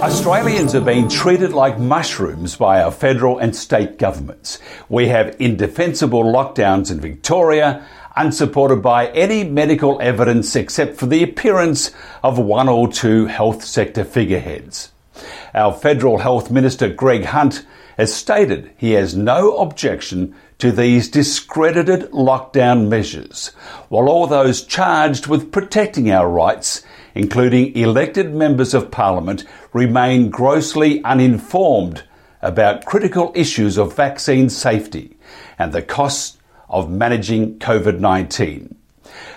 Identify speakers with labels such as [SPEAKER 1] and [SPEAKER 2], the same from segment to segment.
[SPEAKER 1] Australians are being treated like mushrooms by our federal and state governments. We have indefensible lockdowns in Victoria, unsupported by any medical evidence except for the appearance of one or two health sector figureheads. Our Federal Health Minister Greg Hunt has stated he has no objection to these discredited lockdown measures, while all those charged with protecting our rights, including elected members of parliament, remain grossly uninformed about critical issues of vaccine safety and the costs of managing COVID 19.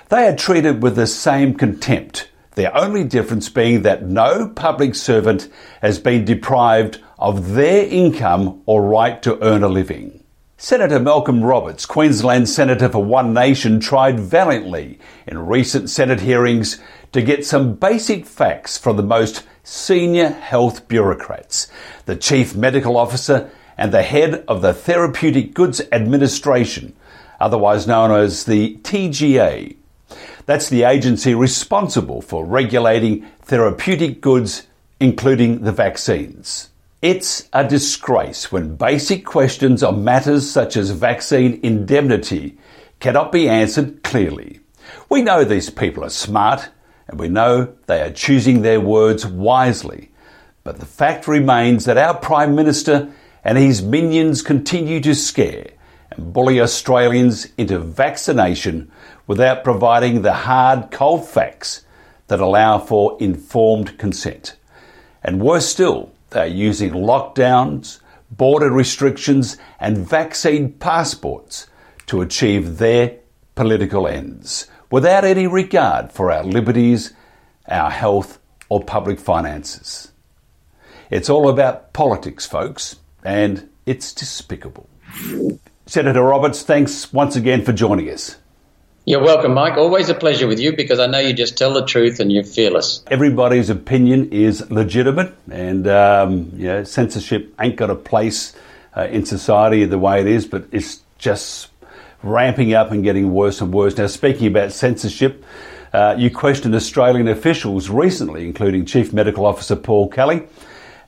[SPEAKER 1] They are treated with the same contempt their only difference being that no public servant has been deprived of their income or right to earn a living. Senator Malcolm Roberts, Queensland Senator for One Nation, tried valiantly in recent Senate hearings to get some basic facts from the most senior health bureaucrats, the Chief Medical Officer and the head of the Therapeutic Goods Administration, otherwise known as the TGA. That's the agency responsible for regulating therapeutic goods, including the vaccines. It's a disgrace when basic questions on matters such as vaccine indemnity cannot be answered clearly. We know these people are smart and we know they are choosing their words wisely. But the fact remains that our Prime Minister and his minions continue to scare and bully Australians into vaccination without providing the hard, cold facts that allow for informed consent. And worse still, they're using lockdowns, border restrictions, and vaccine passports to achieve their political ends without any regard for our liberties, our health, or public finances. It's all about politics, folks, and it's despicable. Senator Roberts, thanks once again for joining us.
[SPEAKER 2] You're welcome, Mike. Always a pleasure with you because I know you just tell the truth and you're fearless.
[SPEAKER 1] Everybody's opinion is legitimate, and um, yeah, censorship ain't got a place uh, in society the way it is, but it's just ramping up and getting worse and worse. Now, speaking about censorship, uh, you questioned Australian officials recently, including Chief Medical Officer Paul Kelly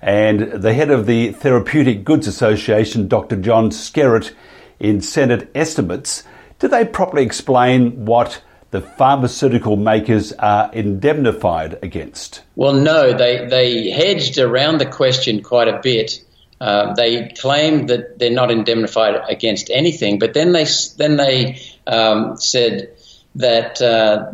[SPEAKER 1] and the head of the Therapeutic Goods Association, Dr. John Skerritt, in Senate estimates. Did they properly explain what the pharmaceutical makers are indemnified against?
[SPEAKER 2] Well, no, they, they hedged around the question quite a bit. Uh, they claimed that they're not indemnified against anything, but then they then they um, said that uh,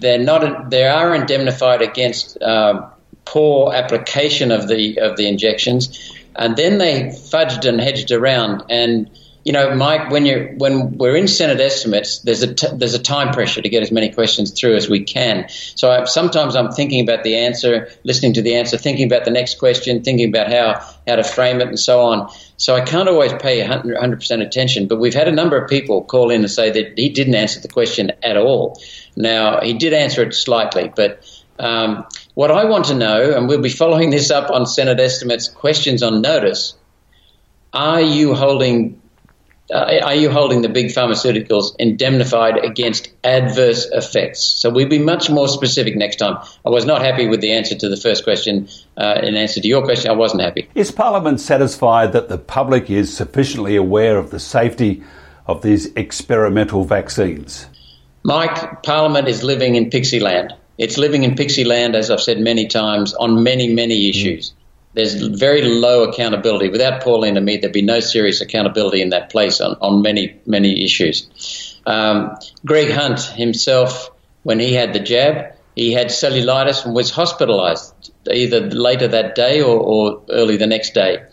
[SPEAKER 2] they're not they are indemnified against uh, poor application of the of the injections, and then they fudged and hedged around and you know, Mike, when you when we're in Senate estimates, there's a t- there's a time pressure to get as many questions through as we can. So I, sometimes I'm thinking about the answer, listening to the answer, thinking about the next question, thinking about how how to frame it, and so on. So I can't always pay 100 percent attention. But we've had a number of people call in and say that he didn't answer the question at all. Now he did answer it slightly, but. Um, what I want to know, and we'll be following this up on Senate estimates questions on notice, are you holding uh, are you holding the big pharmaceuticals indemnified against adverse effects? So we'll be much more specific next time. I was not happy with the answer to the first question. Uh, in answer to your question, I wasn't happy.
[SPEAKER 1] Is Parliament satisfied that the public is sufficiently aware of the safety of these experimental vaccines?
[SPEAKER 2] Mike, Parliament is living in pixie land. It's living in pixie land, as I've said many times, on many, many issues. Mm there's very low accountability. Without Pauline and me, there'd be no serious accountability in that place on, on many, many issues. Um, Greg Hunt himself, when he had the jab, he had cellulitis and was hospitalized either later that day or, or early the next day.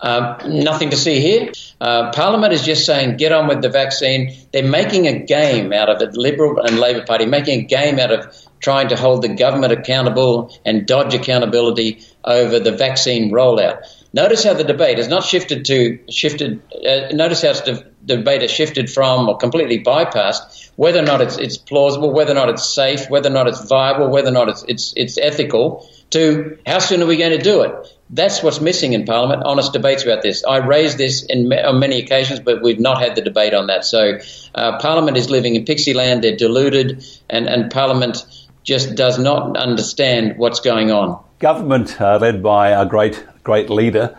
[SPEAKER 2] Um, nothing to see here. Uh, Parliament is just saying, get on with the vaccine. They're making a game out of it, Liberal and Labor Party, making a game out of trying to hold the government accountable and dodge accountability over the vaccine rollout. Notice how the debate has not shifted to shifted. Uh, notice how the debate has shifted from or completely bypassed whether or not it's, it's plausible, whether or not it's safe, whether or not it's viable, whether or not it's it's, it's ethical. To how soon are we going to do it? That's what's missing in Parliament. Honest debates about this. I raised this in, on many occasions, but we've not had the debate on that. So uh, Parliament is living in pixie land. They're deluded, and and Parliament just does not understand what's going on.
[SPEAKER 1] Government, uh, led by our great, great leader,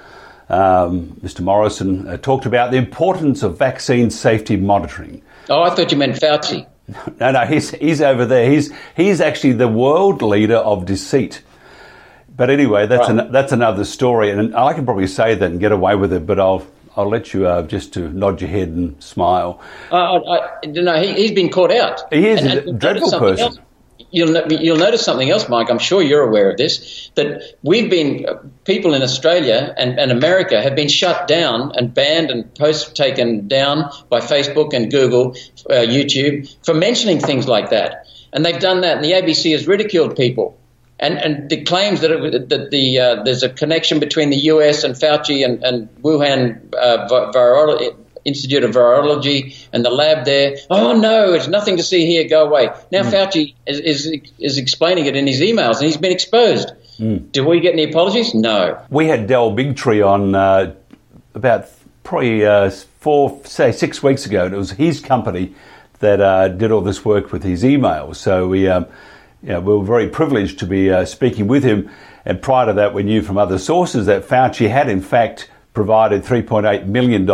[SPEAKER 1] um, Mr. Morrison, uh, talked about the importance of vaccine safety monitoring.
[SPEAKER 2] Oh, I thought you meant Fauci.
[SPEAKER 1] No, no, he's, he's over there. He's, he's actually the world leader of deceit. But anyway, that's, right. an, that's another story. And I can probably say that and get away with it, but I'll, I'll let you uh, just to nod your head and smile.
[SPEAKER 2] Uh, I, no, he, has been caught out.
[SPEAKER 1] He is and, a and dreadful person. Else
[SPEAKER 2] you'll you'll notice something else, Mike. I'm sure you're aware of this. That we've been people in Australia and, and America have been shut down and banned and posts taken down by Facebook and Google, uh, YouTube for mentioning things like that. And they've done that, and the ABC has ridiculed people. And, and the claims that, it, that the uh, there's a connection between the U.S. and Fauci and, and Wuhan uh, Institute of Virology and the lab there. Oh no, it's nothing to see here. Go away. Now mm. Fauci is, is, is explaining it in his emails, and he's been exposed. Mm. Do we get any apologies? No.
[SPEAKER 1] We had Del Bigtree on uh, about probably uh, four, say six weeks ago, and it was his company that uh, did all this work with his emails. So we, um, we were very privileged to be uh, speaking with him. And prior to that, we knew from other sources that Fauci had, in fact, provided $3.8 million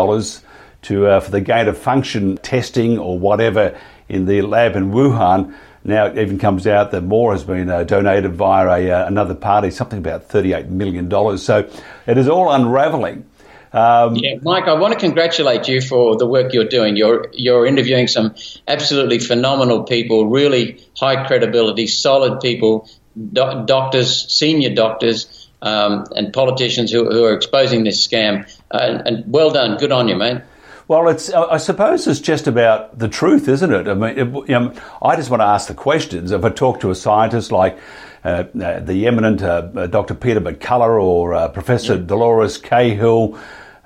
[SPEAKER 1] to uh, for the gain of function testing or whatever in the lab in Wuhan. Now it even comes out that more has been uh, donated via a, uh, another party, something about $38 million. So it is all unraveling.
[SPEAKER 2] Um, yeah, Mike, I want to congratulate you for the work you're doing. You're you're interviewing some absolutely phenomenal people, really high credibility, solid people, do- doctors, senior doctors, um, and politicians who, who, are exposing this scam. Uh, and, and well done, good on you, mate.
[SPEAKER 1] Well, it's I suppose it's just about the truth, isn't it? I mean, it, you know, I just want to ask the questions. If I talk to a scientist like uh, uh, the eminent uh, uh Dr. Peter McCullough or uh, Professor yeah. Dolores Cahill,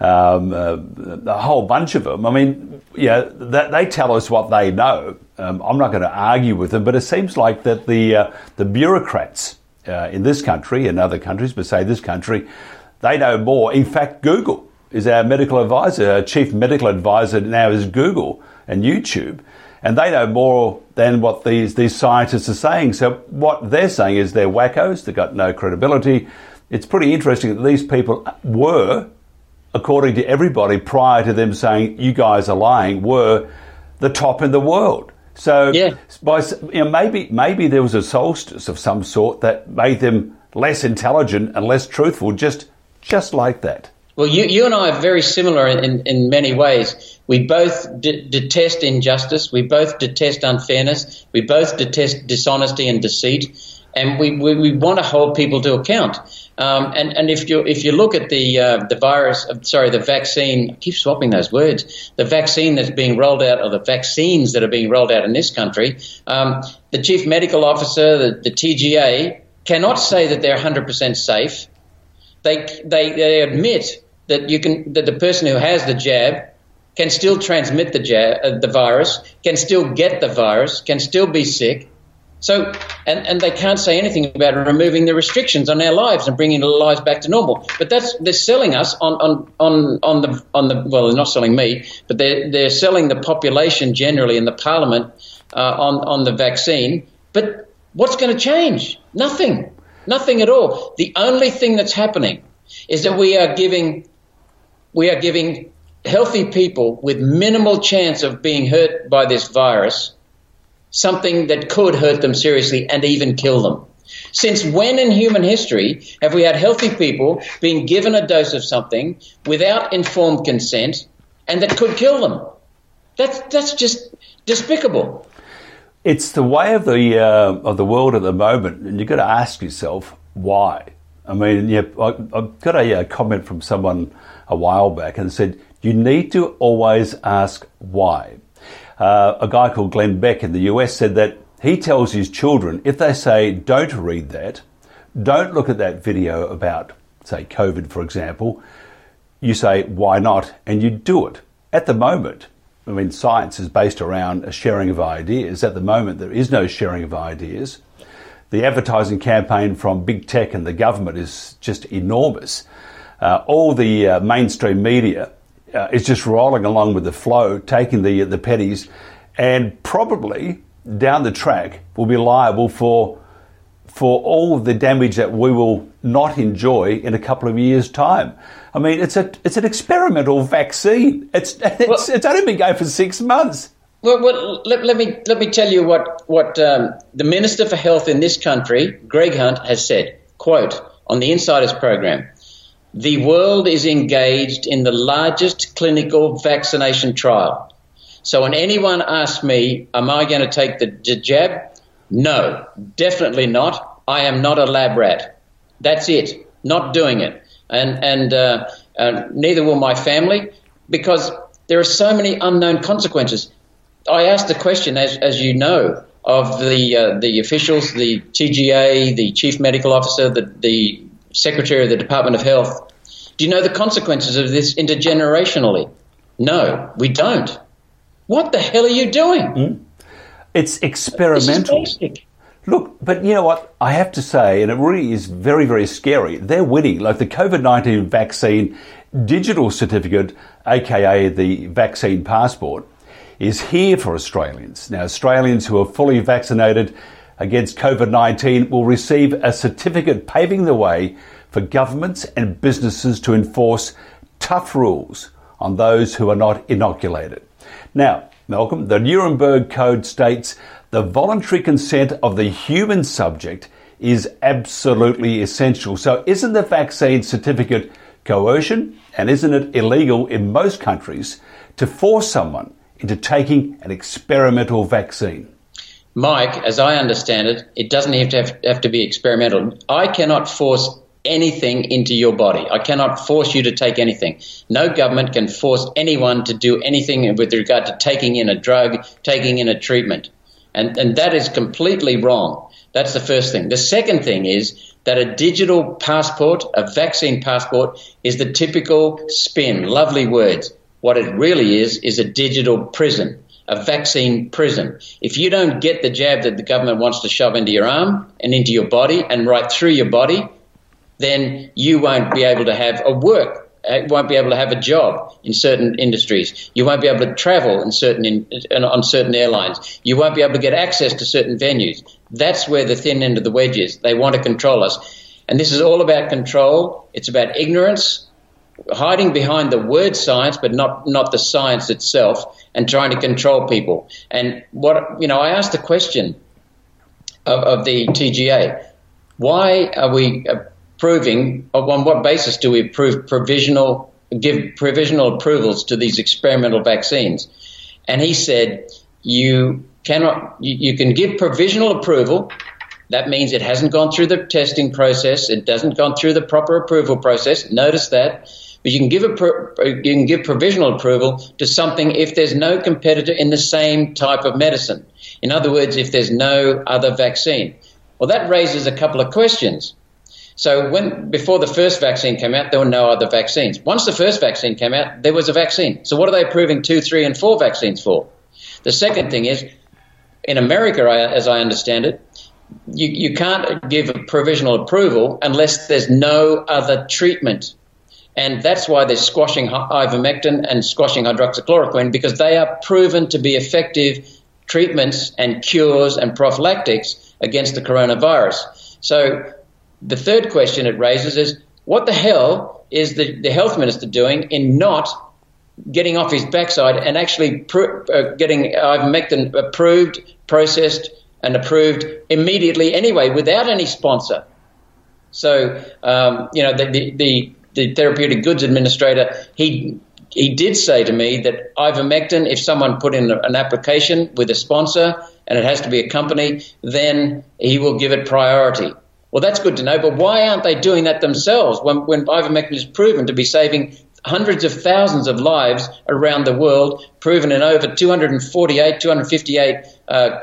[SPEAKER 1] um, uh, a whole bunch of them. I mean, yeah, that, they tell us what they know. Um, I'm not going to argue with them, but it seems like that the the bureaucrats in this country and other countries, but say this country, they know more. In fact, Google is our medical advisor. Our chief medical advisor now is Google and YouTube. And they know more than what these, these scientists are saying. So what they're saying is they're wackos, they've got no credibility. It's pretty interesting that these people were, according to everybody prior to them saying you guys are lying, were the top in the world. So yeah. by, you know, maybe maybe there was a solstice of some sort that made them less intelligent and less truthful, just just like that.
[SPEAKER 2] Well, you, you and I are very similar in, in many ways. We both d- detest injustice. We both detest unfairness. We both detest dishonesty and deceit. And we, we, we want to hold people to account. Um, and, and if you if you look at the uh, the virus, uh, sorry, the vaccine, I keep swapping those words. The vaccine that's being rolled out, or the vaccines that are being rolled out in this country, um, the chief medical officer, the, the TGA, cannot say that they're 100% safe. They, they, they admit that you can that the person who has the jab can still transmit the jab, uh, the virus, can still get the virus, can still be sick. So, and, and they can't say anything about removing the restrictions on our lives and bringing our lives back to normal. But that's they're selling us on, on, on, on the on the well, they're not selling me, but they're they're selling the population generally in the parliament uh, on on the vaccine. But what's going to change? Nothing, nothing at all. The only thing that's happening is that we are giving we are giving healthy people with minimal chance of being hurt by this virus something that could hurt them seriously and even kill them. Since when in human history have we had healthy people being given a dose of something without informed consent and that could kill them? That's, that's just despicable.
[SPEAKER 1] It's the way of the, uh, of the world at the moment, and you've got to ask yourself why. I mean, yeah, I, have got a, a comment from someone a while back and said, you need to always ask why. Uh, a guy called Glenn Beck in the US said that he tells his children, if they say, don't read that, don't look at that video about, say, COVID, for example, you say, why not? And you do it. At the moment, I mean, science is based around a sharing of ideas. At the moment, there is no sharing of ideas. The advertising campaign from big tech and the government is just enormous uh, all the uh, mainstream media uh, is just rolling along with the flow, taking the the pennies, and probably down the track will be liable for for all the damage that we will not enjoy in a couple of years' time. I mean, it's a it's an experimental vaccine. It's it's, well, it's only been going for six months.
[SPEAKER 2] Well, well let, let, me let me tell you what what um, the Minister for Health in this country, Greg Hunt, has said. Quote on the Insiders program. The world is engaged in the largest clinical vaccination trial. So when anyone asks me, am I going to take the jab? No, definitely not. I am not a lab rat. That's it. Not doing it. And, and uh, uh, neither will my family because there are so many unknown consequences. I asked the question, as, as you know, of the, uh, the officials, the TGA, the chief medical officer, the, the secretary of the Department of Health. Do you know the consequences of this intergenerationally? No, we don't. What the hell are you doing? Mm.
[SPEAKER 1] It's experimental. Look, but you know what? I have to say, and it really is very, very scary. They're winning. Like the COVID 19 vaccine digital certificate, aka the vaccine passport, is here for Australians. Now, Australians who are fully vaccinated against COVID 19 will receive a certificate paving the way for governments and businesses to enforce tough rules on those who are not inoculated. Now, Malcolm, the Nuremberg Code states the voluntary consent of the human subject is absolutely essential. So, isn't the vaccine certificate coercion and isn't it illegal in most countries to force someone into taking an experimental vaccine?
[SPEAKER 2] Mike, as I understand it, it doesn't have to have, have, to be experimental. I cannot force anything into your body. I cannot force you to take anything. No government can force anyone to do anything with regard to taking in a drug, taking in a treatment. And, and that is completely wrong. That's the first thing. The second thing is that a digital passport, a vaccine passport, is the typical spin. Lovely words. What it really is, is a digital prison a vaccine prison. If you don't get the jab that the government wants to shove into your arm and into your body and right through your body, then you won't be able to have a work. Uh, won't be able to have a job in certain industries. You won't be able to travel in certain in, on certain airlines. You won't be able to get access to certain venues. That's where the thin end of the wedge is. They want to control us, and this is all about control. It's about ignorance hiding behind the word science, but not, not the science itself, and trying to control people. And what, you know, I asked the question of, of the TGA why are we uh, approving, uh, on what basis do we approve provisional, give provisional approvals to these experimental vaccines? And he said, you cannot, you, you can give provisional approval that means it hasn't gone through the testing process. It doesn't gone through the proper approval process. Notice that. But you can give a you can give provisional approval to something if there's no competitor in the same type of medicine. In other words, if there's no other vaccine. Well, that raises a couple of questions. So when before the first vaccine came out, there were no other vaccines. Once the first vaccine came out, there was a vaccine. So what are they approving two, three, and four vaccines for? The second thing is, in America, as I understand it, you, you can't give a provisional approval unless there's no other treatment and that's why they're squashing ivermectin and squashing hydroxychloroquine because they are proven to be effective treatments and cures and prophylactics against the coronavirus. So the third question it raises is what the hell is the, the health minister doing in not getting off his backside and actually uh, getting ivermectin approved, processed, and approved immediately anyway without any sponsor? So, um, you know, the, the, the the therapeutic goods administrator, he he did say to me that ivermectin, if someone put in an application with a sponsor and it has to be a company, then he will give it priority. Well, that's good to know, but why aren't they doing that themselves when, when ivermectin is proven to be saving hundreds of thousands of lives around the world, proven in over 248, 258 uh,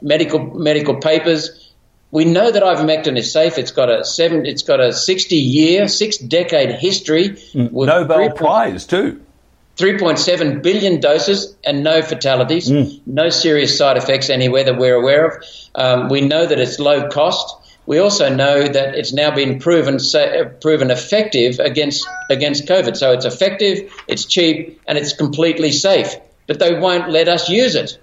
[SPEAKER 2] medical medical papers? We know that ivermectin is safe. It's got a seven. It's got a sixty-year, six-decade history.
[SPEAKER 1] Mm. Nobel Prize too.
[SPEAKER 2] 3.7 billion doses and no fatalities, mm. no serious side effects anywhere that we're aware of. Um, we know that it's low cost. We also know that it's now been proven proven effective against against COVID. So it's effective, it's cheap, and it's completely safe. But they won't let us use it.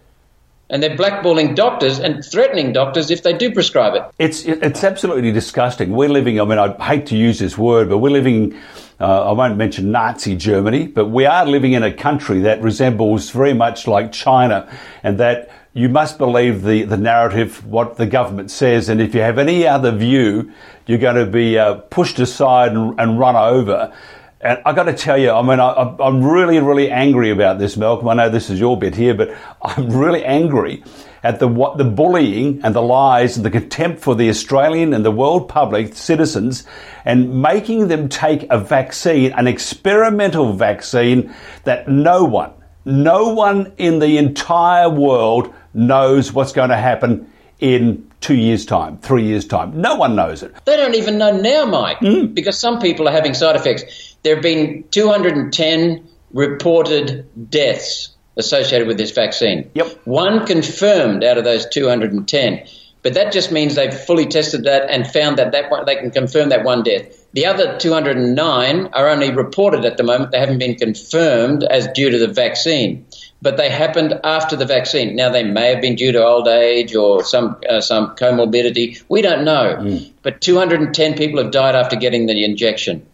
[SPEAKER 2] And they're blackballing doctors and threatening doctors if they do prescribe it.
[SPEAKER 1] It's it's absolutely disgusting. We're living. I mean, I hate to use this word, but we're living. Uh, I won't mention Nazi Germany, but we are living in a country that resembles very much like China, and that you must believe the, the narrative, what the government says, and if you have any other view, you're going to be uh, pushed aside and, and run over. And I got to tell you, I mean, I, am really, really angry about this, Malcolm. I know this is your bit here, but I'm really angry at the what, the bullying and the lies and the contempt for the Australian and the world public citizens, and making them take a vaccine, an experimental vaccine that no one, no one in the entire world knows what's going to happen in two years' time, three years' time. No one knows it.
[SPEAKER 2] They don't even know now, Mike, mm. because some people are having side effects there have been 210 reported deaths associated with this vaccine.
[SPEAKER 1] Yep.
[SPEAKER 2] One confirmed out of those 210. But that just means they've fully tested that and found that, that one, they can confirm that one death. The other 209 are only reported at the moment. They haven't been confirmed as due to the vaccine, but they happened after the vaccine. Now they may have been due to old age or some uh, some comorbidity. We don't know. Mm. But 210 people have died after getting the injection.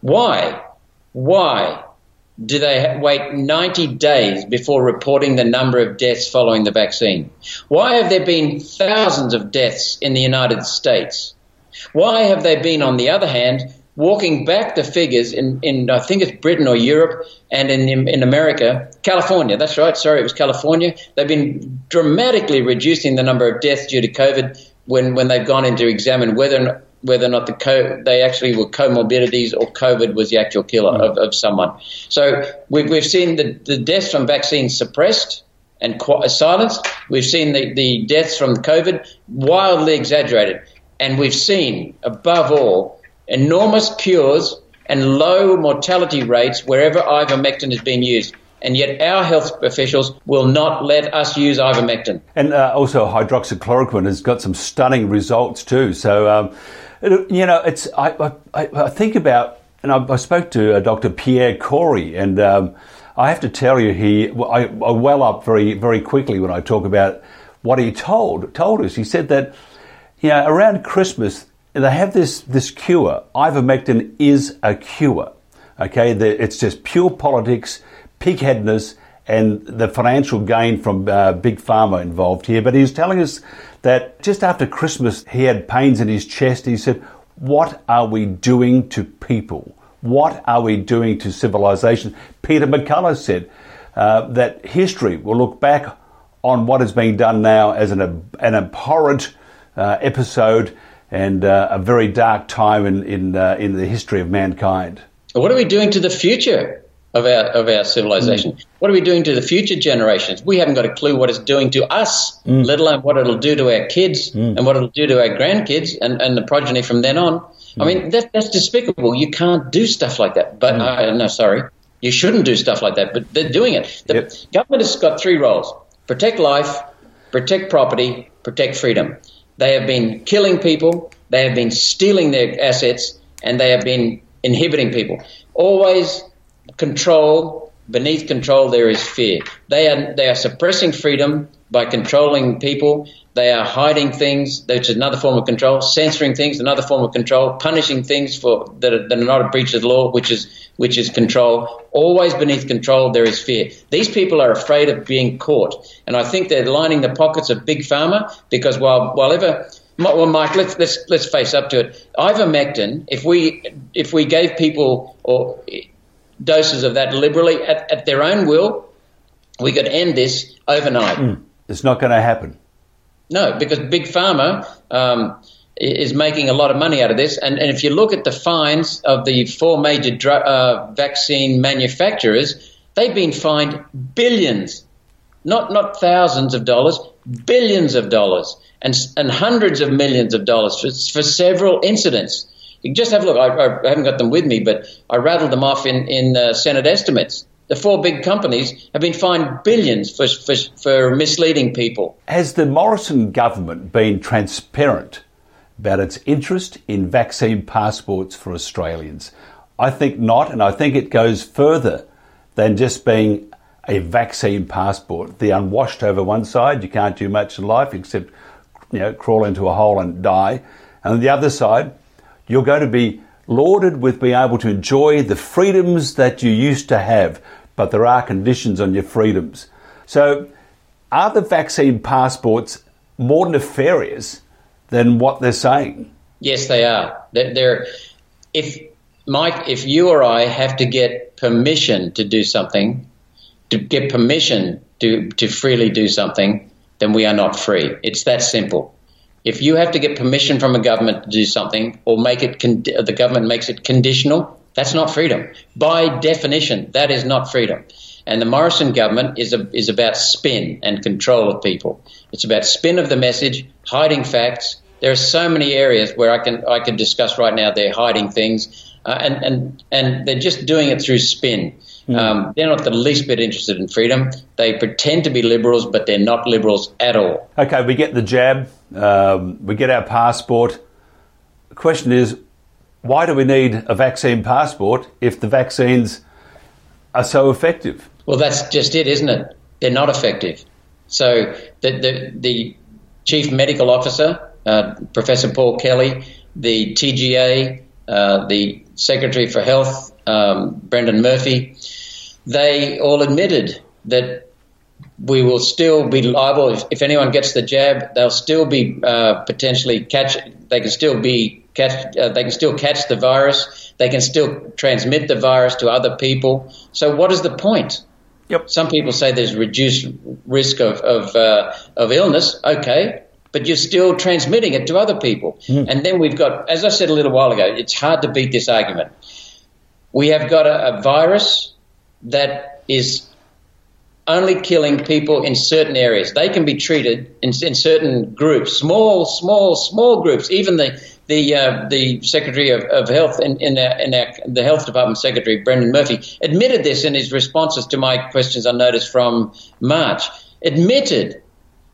[SPEAKER 2] Why? Why do they wait 90 days before reporting the number of deaths following the vaccine? Why have there been thousands of deaths in the United States? Why have they been, on the other hand, walking back the figures in, in I think it's Britain or Europe and in, in America, California, that's right, sorry, it was California. They've been dramatically reducing the number of deaths due to COVID when, when they've gone in to examine whether whether or not the co- they actually were comorbidities or COVID was the actual killer mm. of, of someone. So we've, we've seen the, the deaths from vaccines suppressed and qu- silenced. We've seen the, the deaths from COVID wildly exaggerated. And we've seen, above all, enormous cures and low mortality rates wherever ivermectin has been used and yet our health officials will not let us use ivermectin.
[SPEAKER 1] And uh, also, hydroxychloroquine has got some stunning results too. So, um, you know, it's I, I, I think about, and I, I spoke to uh, Dr. Pierre Kory, and um, I have to tell you, he I, I well up very very quickly when I talk about what he told told us. He said that you know around Christmas they have this this cure. Ivermectin is a cure. Okay, it's just pure politics, pigheadedness, and the financial gain from uh, big pharma involved here. But he's telling us that just after Christmas, he had pains in his chest. He said, What are we doing to people? What are we doing to civilization? Peter McCullough said uh, that history will look back on what is being done now as an, an abhorrent uh, episode and uh, a very dark time in, in, uh, in the history of mankind.
[SPEAKER 2] What are we doing to the future? Of our of our civilization. Mm. What are we doing to the future generations? We haven't got a clue what it's doing to us, mm. let alone what it'll do to our kids mm. and what it'll do to our grandkids and, and the progeny from then on. I mean, mm. that, that's despicable. You can't do stuff like that. But uh, no, sorry, you shouldn't do stuff like that. But they're doing it. The yep. government has got three roles: protect life, protect property, protect freedom. They have been killing people. They have been stealing their assets, and they have been inhibiting people. Always control, beneath control, there is fear. They are, they are suppressing freedom by controlling people. They are hiding things, which is another form of control, censoring things, another form of control, punishing things for that are, that are not a breach of the law, which is which is control. Always beneath control, there is fear. These people are afraid of being caught, and I think they're lining the pockets of big pharma because while while ever well, Mike, let's let's let's face up to it. Ivermectin, if we if we gave people or doses of that liberally at, at their own will, we could end this overnight. Mm.
[SPEAKER 1] It's not going to happen.
[SPEAKER 2] No, because Big Pharma um, is making a lot of money out of this. And, and, if you look at the fines of the four major dr- uh, vaccine manufacturers, they've been fined billions, not, not thousands of dollars, billions of dollars, and, and hundreds of millions of dollars for, for several incidents. You can just have a look. I, I haven't got them with me, but I rattled them off in, in uh, Senate estimates. The four big companies have been fined billions for, for, for misleading people.
[SPEAKER 1] Has the Morrison government been transparent about its interest in vaccine passports for Australians? I think not, and I think it goes further than just being a vaccine passport. The unwashed over one side, you can't do much in life except you know, crawl into a hole and die. And on the other side, you're going to be lauded with being able to enjoy the freedoms that you used to have, but there are conditions on your freedoms. So, are the vaccine passports more nefarious than what they're saying?
[SPEAKER 2] Yes, they are. They're, they're, if Mike, if you or I have to get permission to do something, to get permission to, to freely do something, then we are not free. It's that simple. If you have to get permission from a government to do something or make it con- the government makes it conditional, that's not freedom. By definition, that is not freedom. And the Morrison government is a, is about spin and control of people. It's about spin of the message, hiding facts. There are so many areas where I can I can discuss right now. They're hiding things, uh, and and and they're just doing it through spin. Mm. Um, they're not the least bit interested in freedom. They pretend to be liberals, but they're not liberals at all.
[SPEAKER 1] Okay, we get the jab, um, we get our passport. The question is, why do we need a vaccine passport if the vaccines are so effective?
[SPEAKER 2] Well, that's just it, isn't it? They're not effective. So the the, the chief medical officer, uh, Professor Paul Kelly, the TGA, uh, the Secretary for Health, um, Brendan Murphy, they all admitted that we will still be liable if, if anyone gets the jab. They'll still be uh, potentially catch. They can still be catch. Uh, they can still catch the virus. They can still transmit the virus to other people. So what is the point?
[SPEAKER 1] Yep.
[SPEAKER 2] Some people say there's reduced risk of of, uh, of illness. Okay, but you're still transmitting it to other people. Mm. And then we've got, as I said a little while ago, it's hard to beat this argument. We have got a, a virus that is only killing people in certain areas. They can be treated in, in certain groups, small, small, small groups. Even the the uh, the Secretary of, of Health in, in, our, in our, the Health Department Secretary Brendan Murphy admitted this in his responses to my questions I noticed from March. Admitted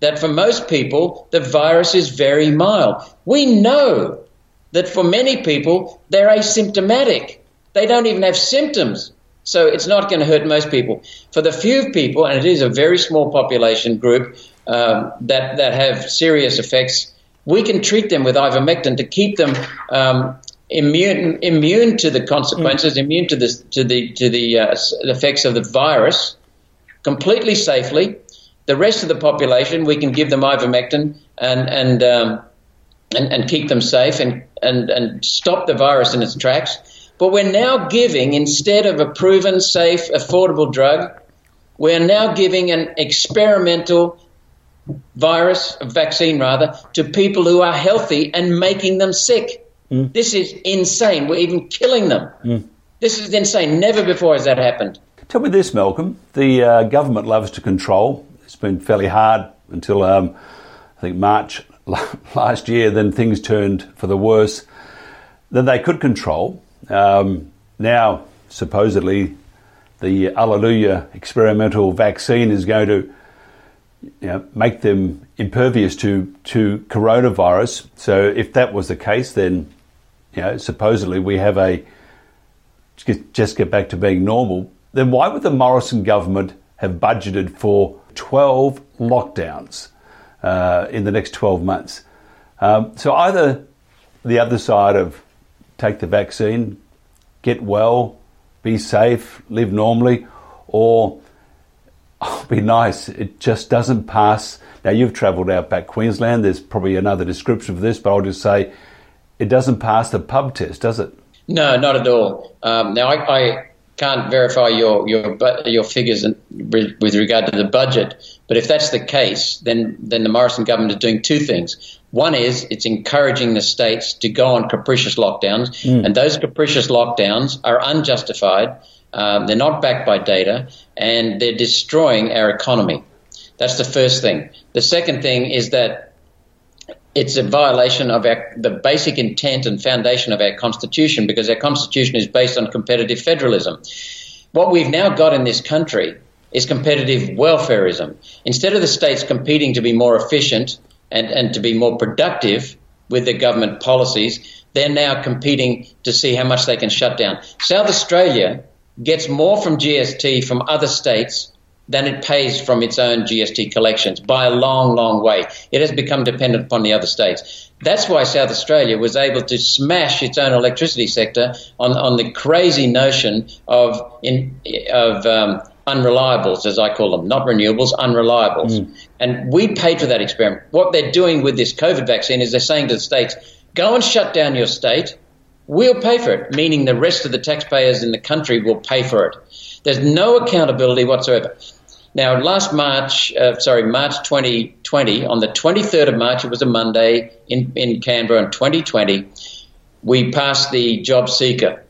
[SPEAKER 2] that for most people the virus is very mild. We know that for many people they're asymptomatic. They don't even have symptoms. So it's not going to hurt most people. For the few people, and it is a very small population group um, that that have serious effects, we can treat them with ivermectin to keep them um, immune immune to the consequences, mm. immune to the to the to the uh, effects of the virus, completely safely. The rest of the population, we can give them ivermectin and and um, and, and keep them safe and, and, and stop the virus in its tracks. But we're now giving, instead of a proven, safe, affordable drug, we're now giving an experimental virus, a vaccine rather, to people who are healthy and making them sick. Mm. This is insane. We're even killing them. Mm. This is insane. Never before has that happened.
[SPEAKER 1] Tell me this, Malcolm. The uh, government loves to control. It's been fairly hard until um, I think March last year. Then things turned for the worse. Then they could control. Um, now, supposedly, the Alleluia experimental vaccine is going to you know, make them impervious to, to coronavirus. So, if that was the case, then you know, supposedly we have a just get back to being normal. Then why would the Morrison government have budgeted for 12 lockdowns uh, in the next 12 months? Um, so either the other side of take the vaccine, get well, be safe, live normally, or oh, be nice. It just doesn't pass. Now, you've travelled out back Queensland. There's probably another description for this, but I'll just say it doesn't pass the pub test, does it?
[SPEAKER 2] No, not at all. Um, now, I, I, can't verify your your your figures with regard to the budget, but if that's the case, then then the Morrison government is doing two things. One is it's encouraging the states to go on capricious lockdowns, mm. and those capricious lockdowns are unjustified. Um, they're not backed by data, and they're destroying our economy. That's the first thing. The second thing is that it's a violation of our, the basic intent and foundation of our constitution because our constitution is based on competitive federalism. What we've now got in this country is competitive welfareism. Instead of the states competing to be more efficient and, and to be more productive with their government policies, they're now competing to see how much they can shut down. South Australia gets more from GST from other states than it pays from its own GST collections by a long, long way. It has become dependent upon the other states. That's why South Australia was able to smash its own electricity sector on, on the crazy notion of, in, of um, unreliables, as I call them, not renewables, unreliables. Mm. And we paid for that experiment. What they're doing with this COVID vaccine is they're saying to the states, go and shut down your state. We'll pay for it, meaning the rest of the taxpayers in the country will pay for it. There's no accountability whatsoever. Now, last March, uh, sorry, March 2020, on the 23rd of March, it was a Monday in, in Canberra in 2020, we passed the Job Seeker.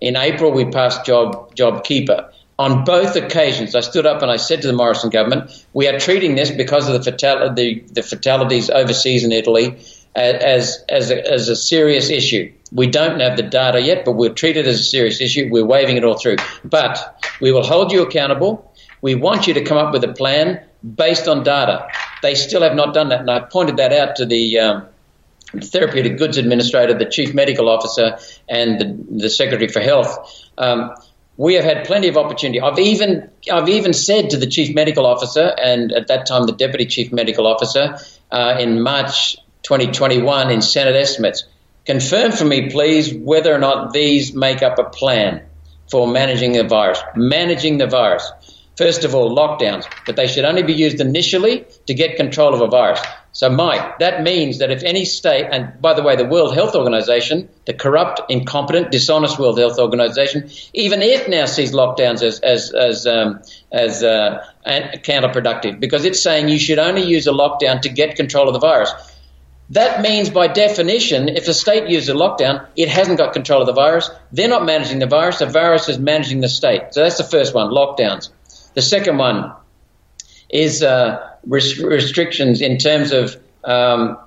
[SPEAKER 2] In April, we passed Job, job Keeper. On both occasions, I stood up and I said to the Morrison government, we are treating this because of the, fatal- the, the fatalities overseas in Italy as, as, a, as a serious issue. We don't have the data yet, but we'll treat it as a serious issue. We're waving it all through. But we will hold you accountable. We want you to come up with a plan based on data. They still have not done that, and I pointed that out to the um, Therapeutic Goods Administrator, the Chief Medical Officer, and the, the Secretary for Health. Um, we have had plenty of opportunity. I've even I've even said to the chief medical officer and at that time the deputy chief medical officer uh, in March 2021 in Senate estimates, confirm for me, please, whether or not these make up a plan for managing the virus. Managing the virus. First of all, lockdowns, but they should only be used initially to get control of a virus. So, Mike, that means that if any state, and by the way, the World Health Organization, the corrupt, incompetent, dishonest World Health Organization, even it now sees lockdowns as as as um, as uh, counterproductive because it's saying you should only use a lockdown to get control of the virus. That means, by definition, if a state uses a lockdown, it hasn't got control of the virus. They're not managing the virus. The virus is managing the state. So that's the first one, lockdowns. The second one is uh, restrictions in terms of um,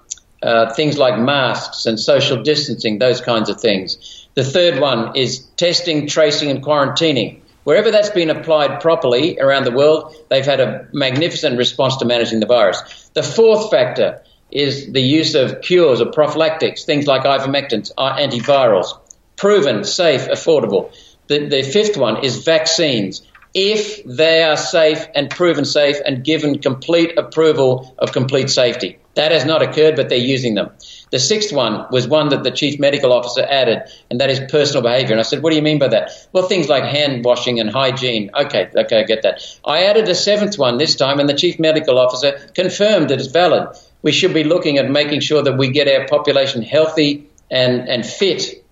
[SPEAKER 2] uh, things like masks and social distancing, those kinds of things. The third one is testing, tracing, and quarantining. Wherever that's been applied properly around the world, they've had a magnificent response to managing the virus. The fourth factor is the use of cures or prophylactics, things like ivermectins, uh, antivirals, proven, safe, affordable. The, the fifth one is vaccines if they are safe and proven safe and given complete approval of complete safety. That has not occurred, but they're using them. The sixth one was one that the chief medical officer added, and that is personal behavior. And I said, What do you mean by that? Well, things like hand washing and hygiene. Okay, okay, I get that. I added a seventh one this time, and the chief medical officer confirmed that it's valid. We should be looking at making sure that we get our population healthy and, and fit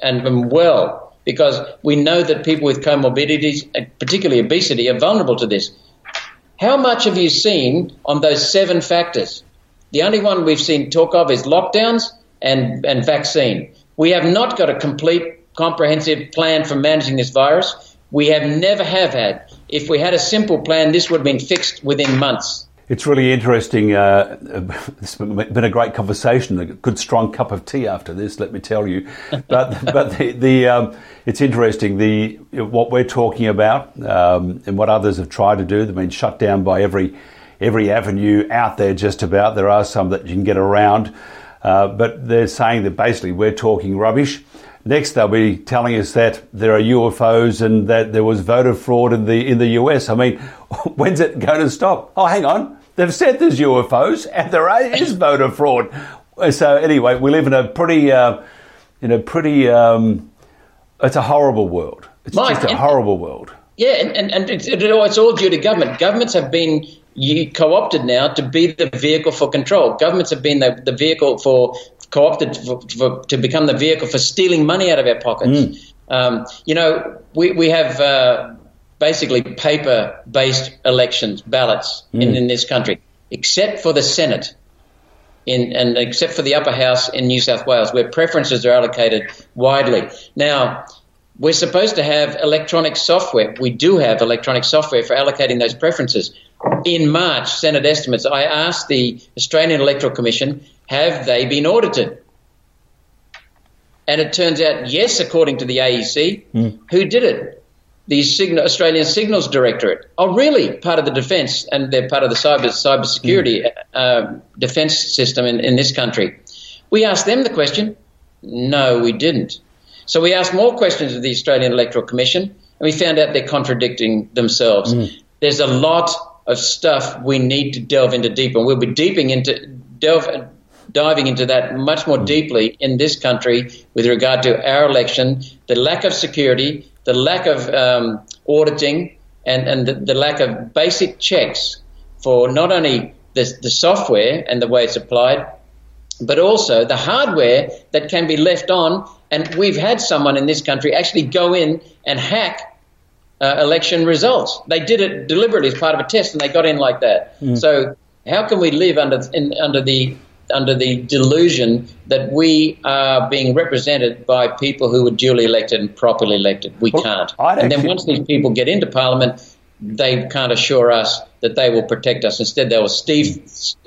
[SPEAKER 2] and well because we know that people with comorbidities, particularly obesity, are vulnerable to this. How much have you seen on those seven factors? The only one we've seen talk of is lockdowns and, and vaccine. We have not got a complete, comprehensive plan for managing this virus. We have never have had. If we had a simple plan, this would have been fixed within months.
[SPEAKER 1] It's really interesting. Uh, it's been a great conversation. A good strong cup of tea after this, let me tell you. But but the, the um, it's interesting. The what we're talking about um, and what others have tried to do. They've been shut down by every every avenue out there. Just about there are some that you can get around, uh, but they're saying that basically we're talking rubbish. Next, they'll be telling us that there are UFOs and that there was voter fraud in the in the US. I mean, when's it going to stop? Oh, hang on. They've said there's UFOs and there is voter fraud. So anyway, we live in a pretty, uh, in a pretty, um, it's a horrible world. It's Mike, just a horrible world.
[SPEAKER 2] Yeah, and, and, and it's, it's all due to government. Governments have been co-opted now to be the vehicle for control. Governments have been the, the vehicle for co-opted for, for, to become the vehicle for stealing money out of our pockets. Mm. Um, you know, we, we have uh, basically paper based elections, ballots mm. in, in this country, except for the Senate. In, and except for the upper house in New South Wales, where preferences are allocated widely. Now, we're supposed to have electronic software. We do have electronic software for allocating those preferences. In March, Senate estimates, I asked the Australian Electoral Commission, have they been audited? And it turns out, yes, according to the AEC. Mm. Who did it? The Signal, Australian Signals Directorate are really part of the defence and they're part of the cyber cybersecurity mm. uh, defence system in, in this country. We asked them the question. No, we didn't. So we asked more questions of the Australian Electoral Commission and we found out they're contradicting themselves. Mm. there's a lot of stuff we need to delve into deeper. And we'll be deeping into delve diving into that much more deeply in this country with regard to our election, the lack of security, the lack of um, auditing, and, and the, the, lack of basic checks for not only the, the software and the way it's applied, but also the hardware that can be left on. And we've had someone in this country actually go in and hack uh, election results. They did it deliberately as part of a test, and they got in like that. Mm. So how can we live under in, under the under the delusion that we are being represented by people who were duly elected and properly elected. We well, can't. And then once these people get into Parliament, they can't assure us that they will protect us. Instead, they will steal,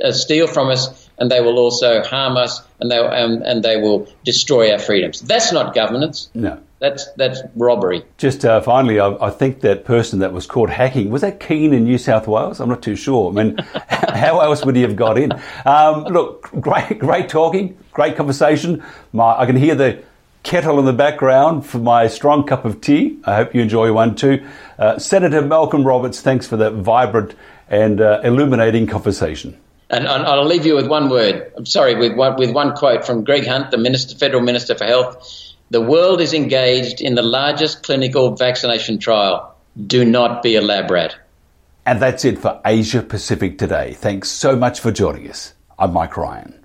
[SPEAKER 2] uh, steal from us and they will also harm us and they, um, and they will destroy our freedoms. That's not governance.
[SPEAKER 1] No.
[SPEAKER 2] That's that's robbery.
[SPEAKER 1] Just uh, finally, I, I, think that person that was caught hacking was that Keane in New South Wales. I'm not too sure. I mean, how else would he have got in? Um, look, great, great talking, great conversation. My, I can hear the kettle in the background for my strong cup of tea. I hope you enjoy one too. Uh, Senator Malcolm Roberts, thanks for that vibrant and uh, illuminating conversation.
[SPEAKER 2] And, and, I'll leave you with one word. I'm sorry, with one, with one quote from Greg Hunt, the Minister, Federal Minister for Health. The world is engaged in the largest clinical vaccination trial. Do not be a lab rat.
[SPEAKER 1] And that's it for Asia Pacific today. Thanks so much for joining us. I'm Mike Ryan.